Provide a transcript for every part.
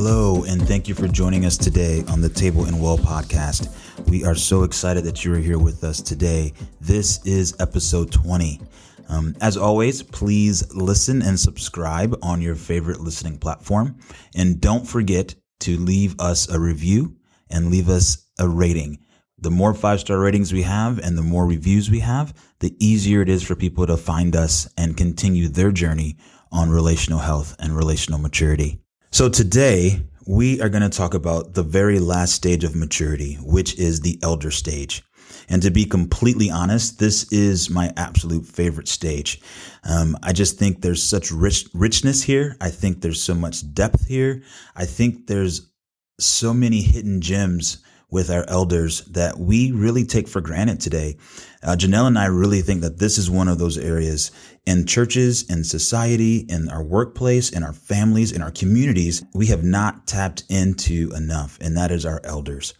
Hello, and thank you for joining us today on the Table and Well podcast. We are so excited that you are here with us today. This is episode 20. Um, as always, please listen and subscribe on your favorite listening platform. And don't forget to leave us a review and leave us a rating. The more five star ratings we have and the more reviews we have, the easier it is for people to find us and continue their journey on relational health and relational maturity. So today we are going to talk about the very last stage of maturity, which is the elder stage. And to be completely honest, this is my absolute favorite stage. Um, I just think there's such rich richness here. I think there's so much depth here. I think there's so many hidden gems with our elders that we really take for granted today. Uh, Janelle and I really think that this is one of those areas in churches, in society, in our workplace, in our families, in our communities, we have not tapped into enough, and that is our elders.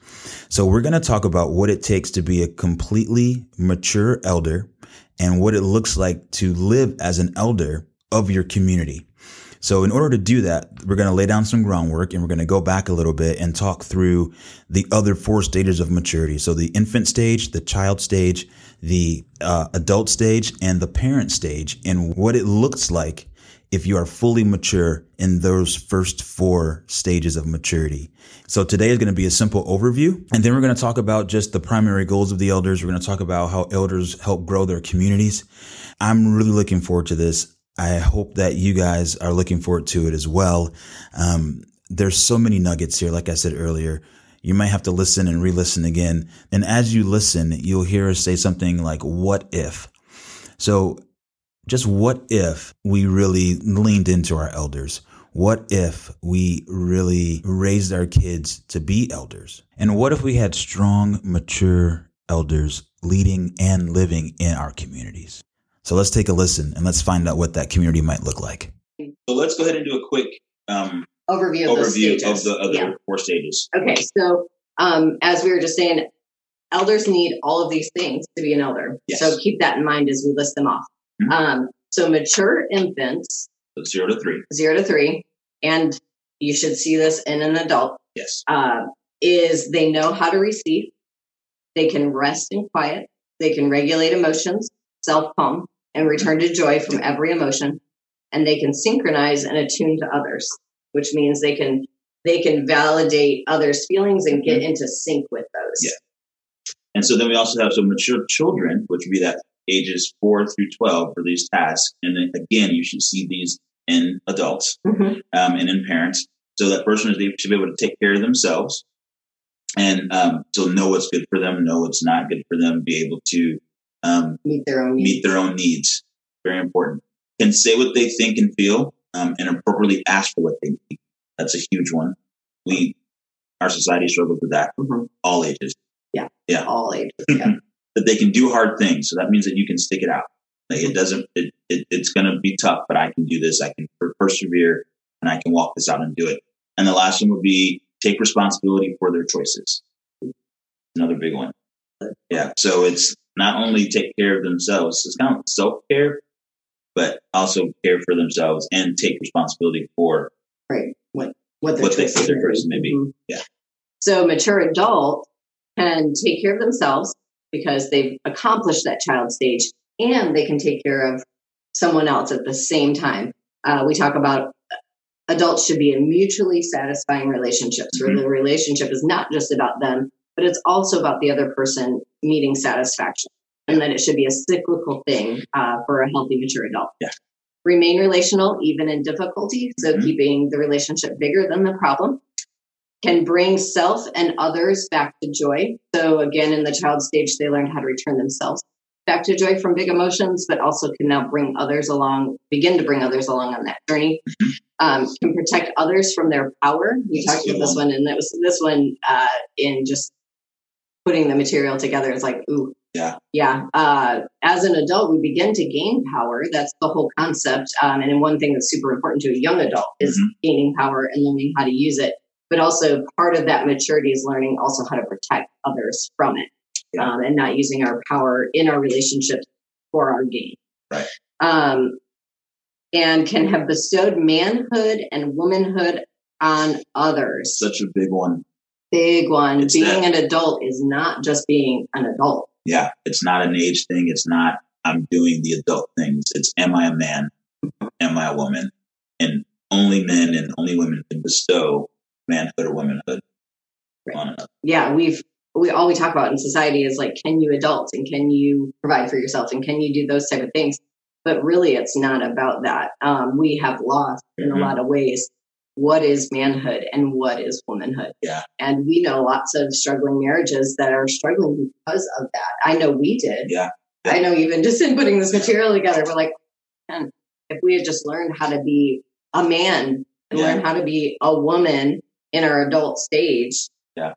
So we're going to talk about what it takes to be a completely mature elder and what it looks like to live as an elder of your community. So in order to do that, we're going to lay down some groundwork and we're going to go back a little bit and talk through the other four stages of maturity. So the infant stage, the child stage, the uh, adult stage, and the parent stage and what it looks like if you are fully mature in those first four stages of maturity. So today is going to be a simple overview. And then we're going to talk about just the primary goals of the elders. We're going to talk about how elders help grow their communities. I'm really looking forward to this. I hope that you guys are looking forward to it as well. Um, there's so many nuggets here. Like I said earlier, you might have to listen and re-listen again. And as you listen, you'll hear us say something like, what if? So just what if we really leaned into our elders? What if we really raised our kids to be elders? And what if we had strong, mature elders leading and living in our communities? So let's take a listen and let's find out what that community might look like. So let's go ahead and do a quick um, overview of overview the of the other Yeah. four stages. Okay, so um, as we were just saying, elders need all of these things to be an elder. Yes. So keep that in mind as we list them off. Mhm. Um, so mature infants, So zero to three. zero to three, and you should see this in an adult, Yes. uh, is they know how to receive, they can rest in quiet, they can regulate emotions, self calm, and return to joy from every emotion, and they can synchronize and attune to others, which means they can they can validate others' feelings and get into sync with those. Yeah. And so then we also have some mature children, which would be that ages four through 12 for these tasks. And then again, you should see these in adults Mhm. um, and in parents. So that person is- should be able to take care of themselves and um, so know what's good for them, know what's not good for them, be able to um, Meet their own needs. meet their own needs. Very important. Can say what they think and feel, um, and appropriately ask for what they need. That's a huge one. We, our society struggles with that. Mhm. All ages. Yeah. Yeah. All ages. Yeah. That they can do hard things. So that means that you can stick it out. Like Mm-hmm. it doesn't. It, it it's going to be tough, but I can do this. I can per- persevere, and I can walk this out and do it. And the last one would be take responsibility for their choices. Another big one. Yeah. So it's not only take care of themselves. It's kind of self care, but also care for themselves and take responsibility for right. What what their What they- their choices may be. Mhm. Yeah. So mature adult can take care of themselves because they've accomplished that child stage, and they can take care of someone else at the same time. Uh, we talk about adults should be in mutually satisfying relationships where Mhm. the relationship is not just about them, but it's also about the other person meeting satisfaction, and that it should be a cyclical thing uh, for a healthy mature adult. Yeah. Remain relational even in difficulty, so Mhm. keeping the relationship bigger than the problem can bring self and others back to joy. So again, in the child stage, they learn how to return themselves back to joy from big emotions, but also can now bring others along, begin to bring others along on that journey. Um, can protect others from their power. We talked about this one. one, and that was this one uh, in just putting the material together is like, ooh, Yeah. yeah. Uh, as an adult, we begin to gain power. That's the whole concept. Um, and then one thing that's super important to a young adult is Mhm. gaining power and learning how to use it. But also, part of that maturity is learning also how to protect others from it, Yeah. um, and not using our power in our relationships for our gain. Right. Um, and can have bestowed manhood and womanhood on others Such a big one. Big one. It's being that- an adult is not just being an adult. Yeah. It's not an age thing. It's not, I'm doing the adult things. It's, am I a man? Am I a woman? And only men and only women can bestow manhood or womanhood Right. on another. Yeah, we've we all we talk about in society is like, can you adult and can you provide for yourself and can you do those type of things? But really, it's not about that. Um, we have lost in Mhm. a lot of ways what is manhood and what is womanhood. Yeah. and we know lots of struggling marriages that are struggling because of that. I know we did. Yeah. I know even just in putting this material together, we're like, man, if we had just learned how to be a man and Yeah. learn how to be a woman in our adult stage. Yeah.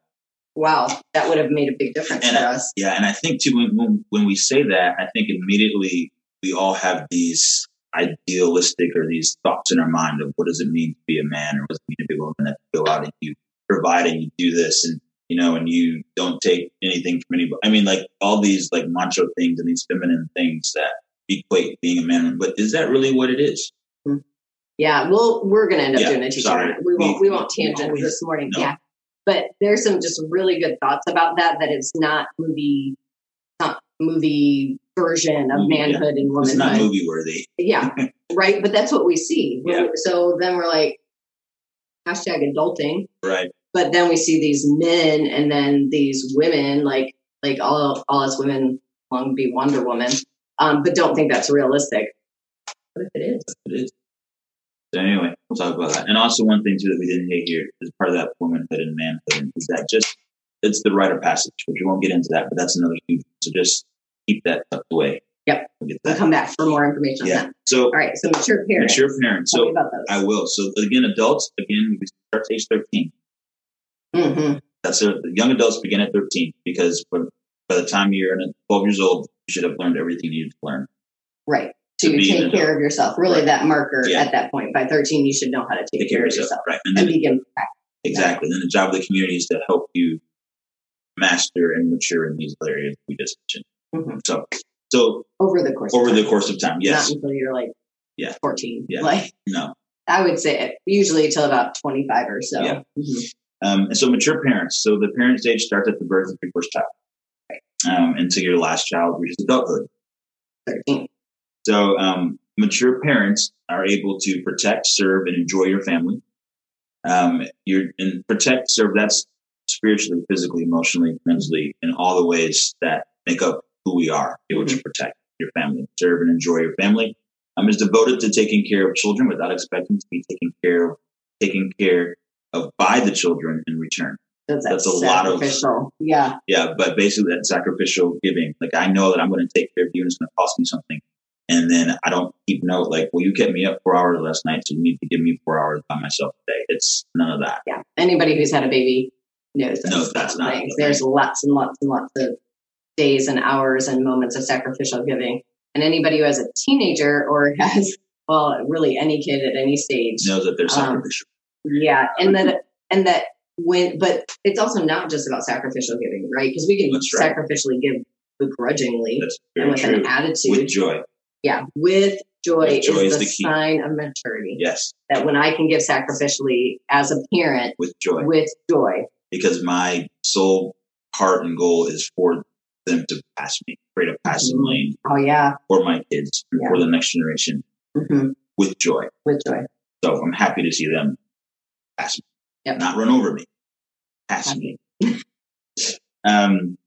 Wow, that would have made a big difference And for I- us. Yeah, and I think too when, when when we say that, I think immediately we all have these idealistic or these thoughts in our mind of what does it mean to be a man or what does it mean to be a woman that go out and you provide and you do this and you know and you don't take anything from anybody. I mean, like all these like macho things and these feminine things that equate being a man. But is that really what it is? Yeah, well, we're going to end up Yeah, doing a teacher. sorry. We won't. We- won't tangent this morning. no. Yeah, but there's some just really good thoughts about that. That it's not movie, movie version of Movie, yeah. manhood and It's not womanhood. movie worthy. Yeah, right. But that's what we see. Yeah. So then we're like, hashtag adulting. Right. But then we see these men and then these women, like like all all us women long to be Wonder Woman, um, but don't think that's realistic. What if it is? It is. So anyway, we'll talk about that. And also one thing too that we didn't hit here is part of that womanhood and manhood is that just it's the rite of passage, which we won't get into that, but that's another huge. So just keep that tucked away. Yep. We'll We'll come back for more information Yeah. So All right. So mature parents. mature parents. So. I will. So again, adults again we start at age thirteen. hmm That's it. Young adults begin at thirteen because by by the time you're twelve years old, you should have learned everything you need to learn. Right. To, take care of yourself. Really, Right. that marker Yeah. at that point. By 13, you should know how to take, Take care of yourself, right? And and then begin. Back. Exactly. Then the job of the community is to help you master and mature in these areas we just mentioned. Mhm. So, so Over the course over of the time. course of time, yes, Not until you're like Yeah. 14. Yeah. Like, no. I would say it, usually till about 25 or so. Yeah. Mhm. Um, and so mature parents. So the parent stage starts at the birth of your first child, um, until your last child reaches adulthood. 13. So um, mature parents are able to protect, serve, and enjoy your family. Um, you're and protect, serve. That's spiritually, physically, emotionally, mentally, in all the ways that make up who we are. Able to protect your family, serve, and enjoy your family. Um, is devoted to taking care of children without expecting to be taken care of, taken care of by the children in return. That's, That's a lot of- sacrificial. Yeah. Yeah, but basically that sacrificial giving. Like I know that I'm going to take care of you and it's going to cost me something. And then I don't keep note like, well, you kept me up four hours last night, so you need to give me four hours by myself today. It's none of that. Yeah. Anybody who's had a baby knows No, that's not things. There's lots and lots and lots of days and hours and moments of sacrificial giving. And anybody who has a teenager or has, well, really any kid at any stage, Knows that they're Um, sacrificial. Yeah, and that and that when, but it's also not just about sacrificial giving, right? Because we can That's right. sacrificially give begrudgingly That's and with true. an attitude. With joy. yeah, with joy, With joy is is the, the key. sign of maturity. Yes, That when I can give sacrificially as a parent with joy. with joy, Because my sole heart and goal is for them to pass me, create a passing Mhm. lane oh yeah, for my kids Yeah. for the next generation hmm with joy. with joy. So I'm happy to see them pass me, Yep. not run over me, pass me. um,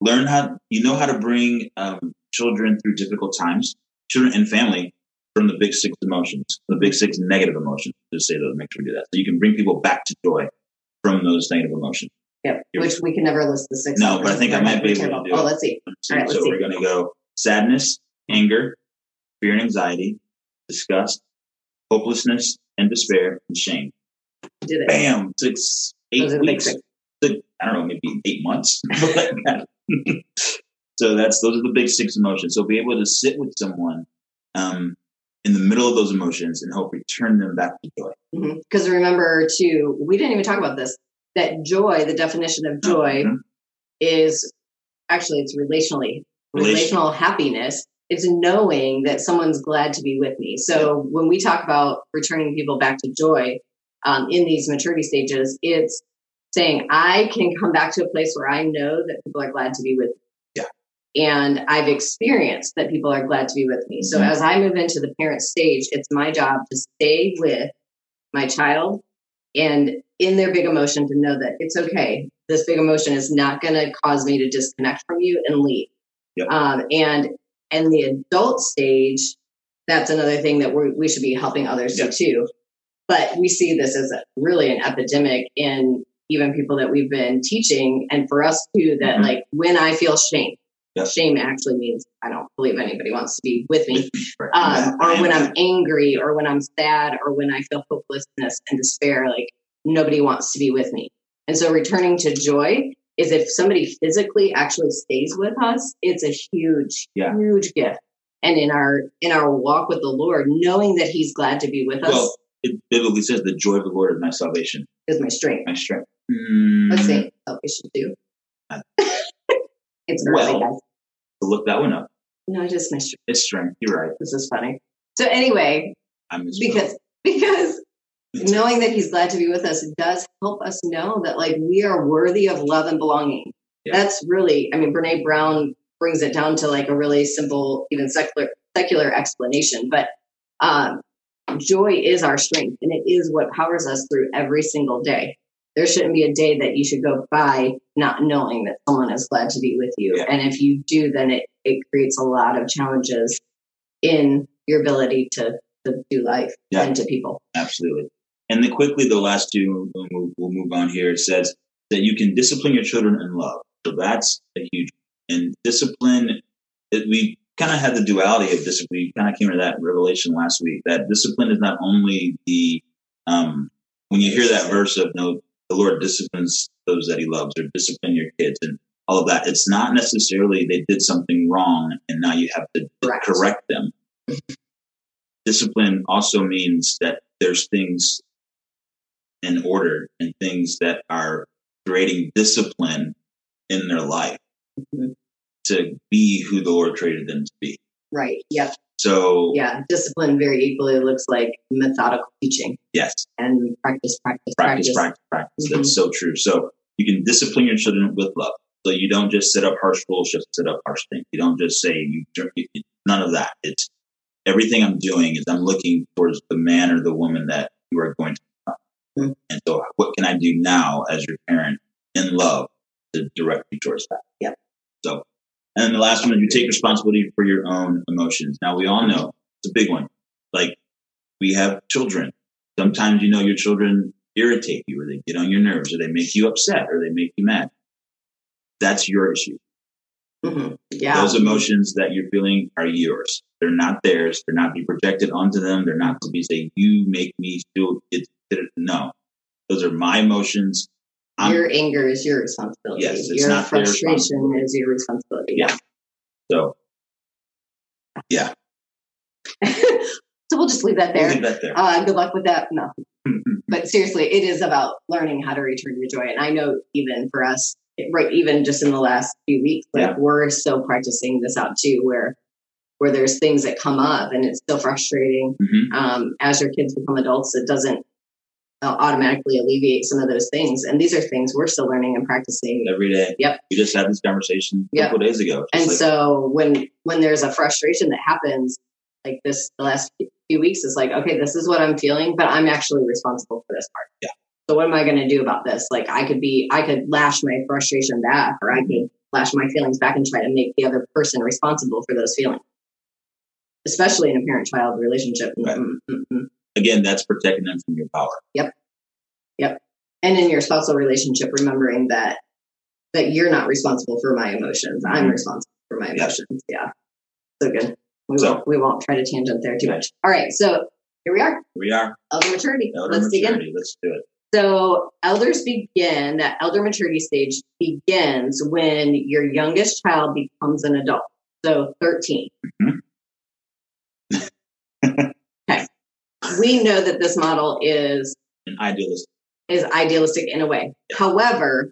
learn how you know how to bring um, children through difficult times, children and family from the big six emotions, the big six negative emotions. Just say those, make sure we do that. So you can bring people back to joy from those negative emotions. Yep. Here Which we can never list the six. No, but I think I might be able to do Oh, it. let's see. All right, let's so see. we're going to go sadness, anger, fear and anxiety, disgust, hopelessness and despair, and shame. Did it. Bam! Six, eight Those are the big weeks. six. I don't know, maybe eight months. so that's those are the big six emotions. So be able to sit with someone um, in the middle of those emotions and help return them back to joy. Because mm-hmm. remember, too, we didn't even talk about this. That joy, the definition of joy, mm-hmm. is actually it's relationally relational happiness. It's knowing that someone's glad to be with me. So when we talk about returning people back to joy um, in these maturity stages, it's saying I can come back to a place where I know that people are glad to be with me. And I've experienced that people are glad to be with me. So mm-hmm. as I move into the parent stage, it's my job to stay with my child and in their big emotion to know that it's okay. This big emotion is not going to cause me to disconnect from you and leave. Yep. Um, and and the adult stage, that's another thing that we we should be helping others yep. do too. But we see this as a, really an epidemic in even people that we've been teaching, and for us too. That mm-hmm. like when I feel shame, Yep. Shame actually means I don't believe anybody wants to be with me. Um, or when I'm angry, or when I'm sad, or when I feel hopelessness and despair, like nobody wants to be with me. And so returning to joy is if somebody physically actually stays with us, it's a huge, yeah. huge gift. And in our in our walk with the Lord, knowing that He's glad to be with us. Well, it biblically says the joy of the Lord is my salvation. Is my strength. My strength. Mm. Let's say salvation too. it's early, well, guys look that one up. No, I just missed you. It's strength. You're right. This is funny. So anyway, I'm because because knowing that he's glad to be with us does help us know that like we are worthy of love and belonging. Yeah. That's really, I mean, Brene Brown brings it down to like a really simple, even secular secular explanation. But um, joy is our strength, and it is what powers us through every single day there shouldn't be a day that you should go by not knowing that someone is glad to be with you. Yeah. And if you do, then it, it creates a lot of challenges in your ability to, to do life yeah. and to people. Absolutely. And then quickly, the last two, we'll move, we'll move on here. It says that you can discipline your children in love. So that's a huge, and discipline, it, we kind of had the duality of this. We kind of came to that revelation last week that discipline is not only the, um, when you hear that verse of no, the Lord disciplines those that he loves or discipline your kids and all of that. It's not necessarily they did something wrong and now you have to correct, correct them. Discipline also means that there's things in order and things that are creating discipline in their life mm-hmm. to be who the Lord created them to be. Right. Yep. So yeah, discipline very equally looks like methodical teaching. Yes, and practice, practice, practice, practice, practice. Mm-hmm. That's so true. So you can discipline your children with love. So you don't just set up harsh rules, just set up harsh things. You don't just say you. None of that. It's everything I'm doing is I'm looking towards the man or the woman that you are going to. Mm-hmm. And so, what can I do now as your parent in love to direct you towards that? Yeah. So and the last one is you take responsibility for your own emotions. Now we all know it's a big one. Like we have children. Sometimes you know your children irritate you or they get on your nerves or they make you upset or they make you mad. That's your issue. Mm-hmm. Yeah. Those emotions that you're feeling are yours. They're not theirs. They're not to be projected onto them. They're not to be saying, you make me feel No, those are my emotions. I'm, your anger is your responsibility. Yes, your frustration is your responsibility. Yeah. So, yeah. so we'll just leave that there. We'll leave that there. Uh, good luck with that. No. but seriously, it is about learning how to return your joy. And I know even for us, right, even just in the last few weeks, like yeah. we're still practicing this out too, where where there's things that come up and it's still frustrating. Mm-hmm. Um, as your kids become adults, it doesn't automatically alleviate some of those things. And these are things we're still learning and practicing every day. Yep. We just had this conversation a yep. couple days ago. And like, so when when there's a frustration that happens like this the last few weeks is like, okay, this is what I'm feeling, but I'm actually responsible for this part. Yeah. So what am I going to do about this? Like I could be I could lash my frustration back or I could lash my feelings back and try to make the other person responsible for those feelings. Especially in a parent child relationship. Right. Mm-hmm again, that's protecting them from your power. Yep. Yep. And in your spousal relationship, remembering that that you're not responsible for my emotions. Mm-hmm. I'm responsible for my emotions. Yep. Yeah. So good. We so, won't we won't try to tangent there too much. All right. So here we are. we are. Elder maturity. Elder Let's maturity. Let's do it. So elders begin, that elder maturity stage begins when your youngest child becomes an adult. So 13. okay. We know that this model is An idealist. is idealistic in a way. Yeah. However,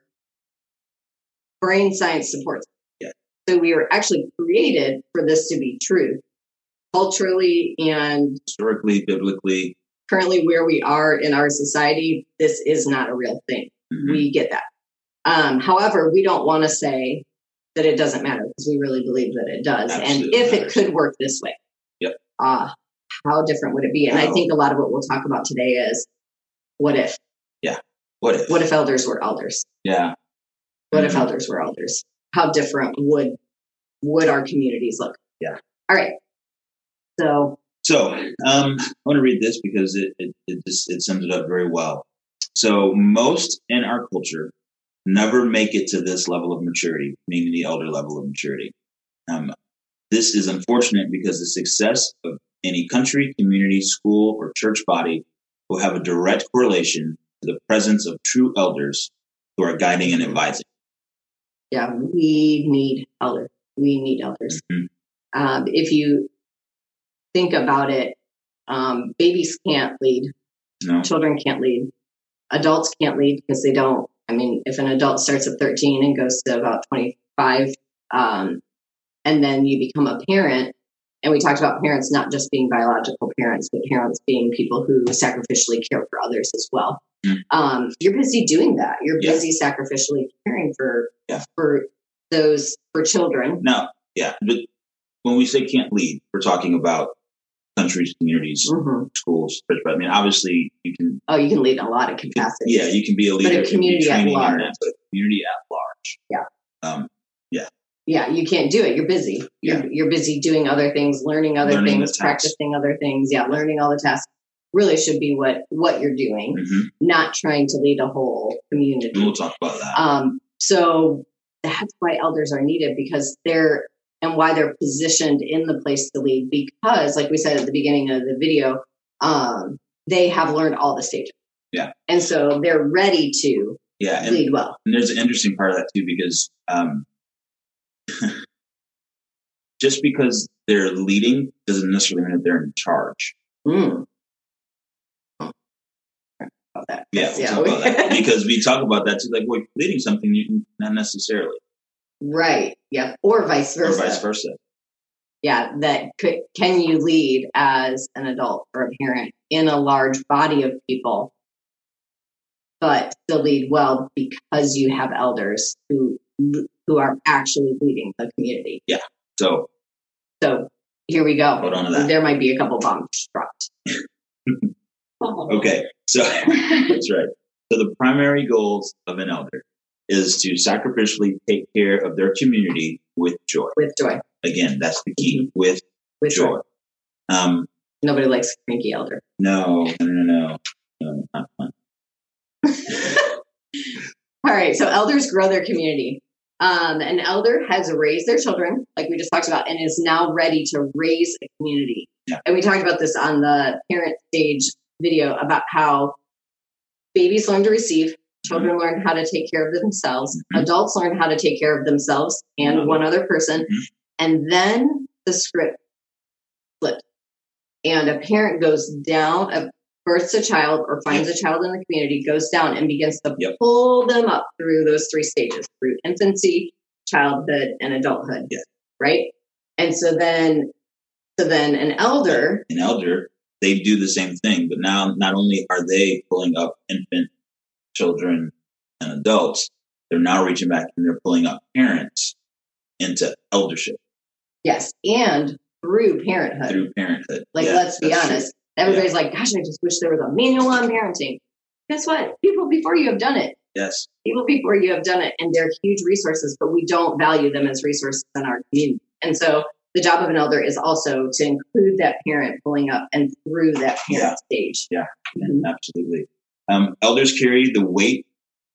brain science supports it. Yeah. So we were actually created for this to be true. Culturally and Historically, biblically. currently where we are in our society, this is not a real thing. Mhm. We get that. Um, however, we don't want to say that it doesn't matter because we really believe that it does. Absolutely and if it could work this way, Yep. uh, how different would it be? And I think a lot of what we'll talk about today is what if? Yeah. What if? What if elders were elders? Yeah. What if Mhm. elders were elders? How different would would our communities look? Yeah. All right. So So um, I want to read this because it, it, it just it sums it up very well. So most in our culture never make it to this level of maturity, meaning the elder level of maturity. Um, this is unfortunate because the success of any country, community, school, or church body will have a direct correlation to the presence of true elders who are guiding and advising. yeah, we need elders. We need elders. Mhm. Um, if you think about it, um, babies can't lead, No, children can't lead, adults can't lead because they don't. I mean, if an adult starts at 13 and goes to about 25, um, and then you become a parent, and we talked about parents not just being biological parents, but parents being people who sacrificially care for others as well. Mm. Um, you're busy doing that. You're Yeah. busy sacrificially caring for Yeah. for those for children. no, yeah. But when we say can't lead, we're talking about countries, communities, Mhm. schools. But I mean, obviously, you can Oh, you can lead in a lot of capacities. Yeah, you can be a But leader. a can be community at in large. that, but a community at large. Yeah. Um, yeah, you can't do it. You're busy. You're, you're busy doing other things, learning other Learning things, practicing other things. Yeah, learning all the tasks really should be what what you're doing, mhm. not trying to lead a whole community. we'll talk about that. Um, so that's why elders are needed because they're and why they're positioned in the place to lead because, like we said at the beginning of the video, um, they have learned all the stages. Yeah. and so they're ready to yeah, and, lead well. and there's an interesting part of that too because um, just because they're leading doesn't necessarily mean that they're in charge. Mm. About that. Yeah, we'll Yeah, talk about that because we talk about that too. Like, well, leading something, you not necessarily, Right. Yep. Or vice or versa. vice versa. Yeah. That could, can you lead as an adult or a parent in a large body of people, but still lead well because you have elders who, who are actually leading the community. Yeah. So So here we go. Hold on to that. There might be a couple bombs dropped. okay, so that's right. So the primary goals of an elder is to sacrificially take care of their community with joy. With joy. Again, that's the key with With joy. joy. Um, Nobody likes cranky elder. no, no, no, no, no, not fun. All right, so elders grow their community. Um, an elder has raised their children, like we just talked about, and is now ready to raise a community. Yeah. And we talked about this on the parent stage video about how babies learn to receive, children learn how to take care of themselves, Mhm. adults learn how to take care of themselves and Mhm. one other person, Mhm. and then the script flips. And a parent goes down, a births a child or finds a child in the community, goes down and begins to Yep. pull them up through those three stages through infancy, childhood, and adulthood. Yes. Right? And so then so then an elder, An elder, they do the same thing, but now not only are they pulling up infant children and adults, they're now reaching back and they're pulling up parents into eldership yes, and through parenthood. through parenthood. Like, Yeah, let's be honest true. Everybody's like, gosh, I just wish there was a manual on parenting. Guess what? People before you have done it. Yes. People before you have done it, and they're huge resources, but we don't value them as resources in our community. And so the job of an elder is also to include that parent pulling up and through that parent stage. Mhm. Absolutely. Um, elders carry the weight,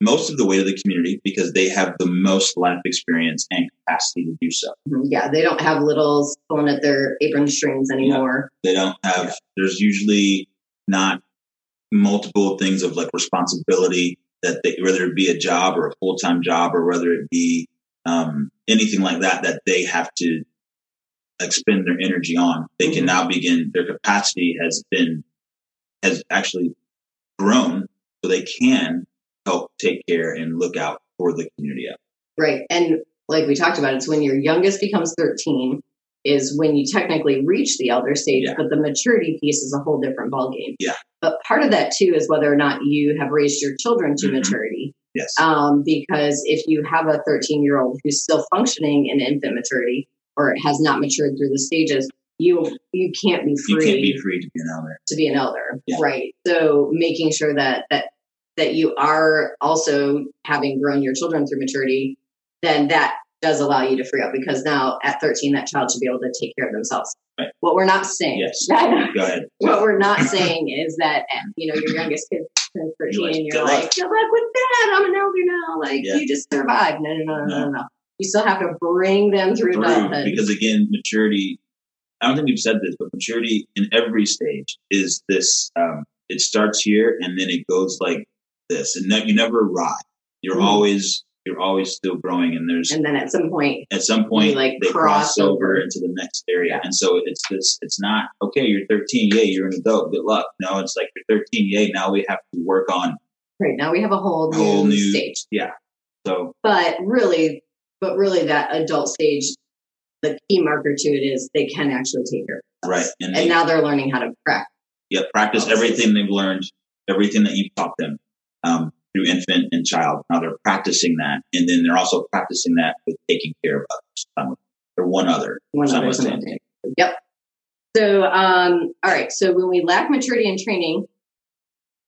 most of the weight of the community because they have the most life experience and capacity to do so. Mhm. Yeah, they don't have littles pulling at their apron strings anymore. They don't have, there's usually not multiple things of like responsibility that they, whether it be a job or a full time job or whether it be um, anything like that that they have to expend their energy on, they can mm-hmm. now begin. Their capacity has been has actually grown, so they can help take care and look out for the community. Right, and like we talked about, it's when your youngest becomes thirteen is when you technically reach the elder stage, yeah. but the maturity piece is a whole different ballgame. Yeah. But part of that too is whether or not you have raised your children to mm-hmm. maturity. Yes. Um, because if you have a 13 year old who's still functioning in infant maturity or has not matured through the stages, you you can't be free. You can't be free to be an elder. To be an elder, yeah. right? So making sure that that that you are also having grown your children through maturity, then that does allow you to free up because now at 13 that child should be able to take care of themselves. Right. what we're not saying yes. Go ahead. what we're not saying is that you know your youngest kid turns 13 and you're like good luck with that. I'm an elder now. Like yeah. you just survived no no no no no no. you still have to bring them through, through adulthood. because again maturity i don't think we've said this but maturity in every stage is this um, it starts here and then it goes like this and you never arrive. You're mm-hmm. always you're always still growing and there's and then at some point at some point like they cross, cross over into the next area. Yeah. and so it's this it's not okay you're 13 yay you're an adult good luck. No it's like you're 13 yay now we have to work on right now we have a whole, whole new, new stage. Yeah so but really but really that adult stage the key marker to it is they can actually take care of right and, and they, now they're learning how to practice. Yeah practice everything they've learned everything that you've taught them. Um, through infant and child. Now they're practicing that, and then they're also practicing that with taking care of others. or one other. One other. Yep. So, um, all right. So when we lack maturity and training,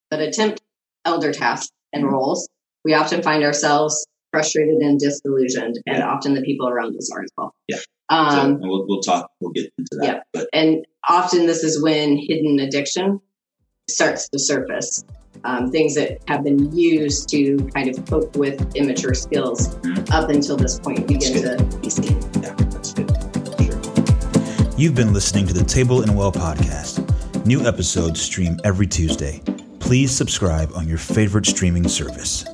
but attempt elder tasks and mm-hmm. roles, we often find ourselves frustrated and disillusioned, and yeah. often the people around us are as well. Yeah. Um, so we'll, we'll talk. We'll get into that. Yeah. But. And often this is when hidden addiction starts to surface um, things that have been used to kind of cope with immature skills up until this point begin to be seen. Yeah, that's good. Sure. You've been listening to the Table and Well podcast. New episodes stream every Tuesday. Please subscribe on your favorite streaming service.